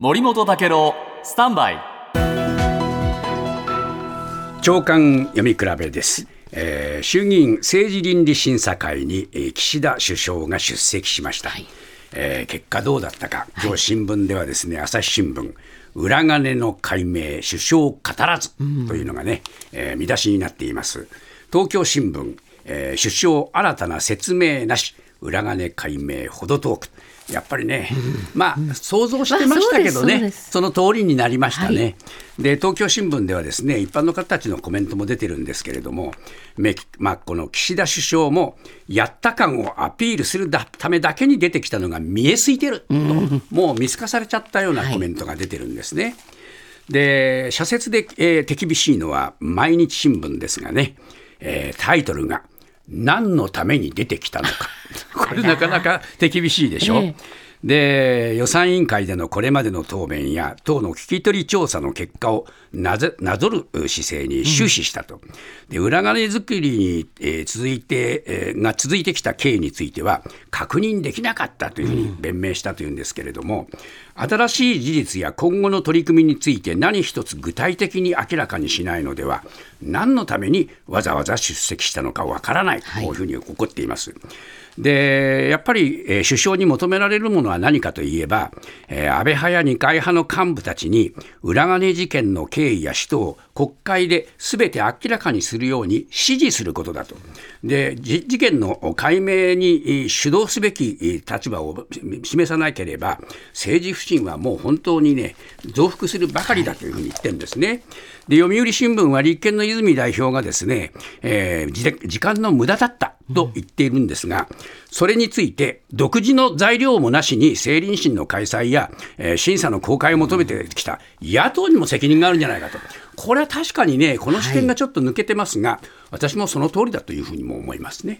森本武郎スタンバイ。長官読み比べです、えー衆議院政治倫理審査会に、えー岸田首相が出席しました、えー結果どうだったか。今日新聞ではですね、朝日新聞裏金の解明首相語らずというのがね、えー見出しになっています。東京新聞、えー首相新たな説明なし裏金解明ほど遠くやっぱりね、まあ想像してましたけどね、まあそその通りになりましたね。はい。で東京新聞ではですね一般の方たちのコメントも出てるんですけれども、めまあ、この岸田首相もやった感をアピールするだためだけに出てきたのが見えすぎてると、もう見透かされちゃったようなコメントが出てるんですね。で社説で、えー手厳しいのは毎日新聞ですがね、えータイトルが「何のために出てきたのか」なかなか手厳しいでしょ。えで予算委員会でのこれまでの答弁や党の聞き取り調査の結果をなぜなぞる姿勢に終始したと、で裏金作りに、えー続いて、えーが続いてきた経緯については確認できなかったというふうに弁明したというんですけれども、新しい事実や今後の取り組みについて何一つ具体的に明らかにしないのでは何のためにわざわざ出席したのかわからないとこういうふうに怒っています。でやっぱり、えー首相に求められるものは何かといえば、えー安倍派や二階派の幹部たちに裏金事件の経緯や使途を国会で全て明らかにするように指示することだと。で事件の解明に主導すべき立場を示さなければ政治不信はもう本当にね増幅するばかりだというふうに言ってるんですね。で読売新聞は立憲の泉代表がですね、えー時間の無駄だったと言っているんですが、それについて独自の材料もなしに政倫審の開催や、えー審査の公開を求めてきた野党にも責任があるんじゃないかと。これは確かにね、この視点がちょっと抜けてますが、私もその通りだというふうにも思いますね。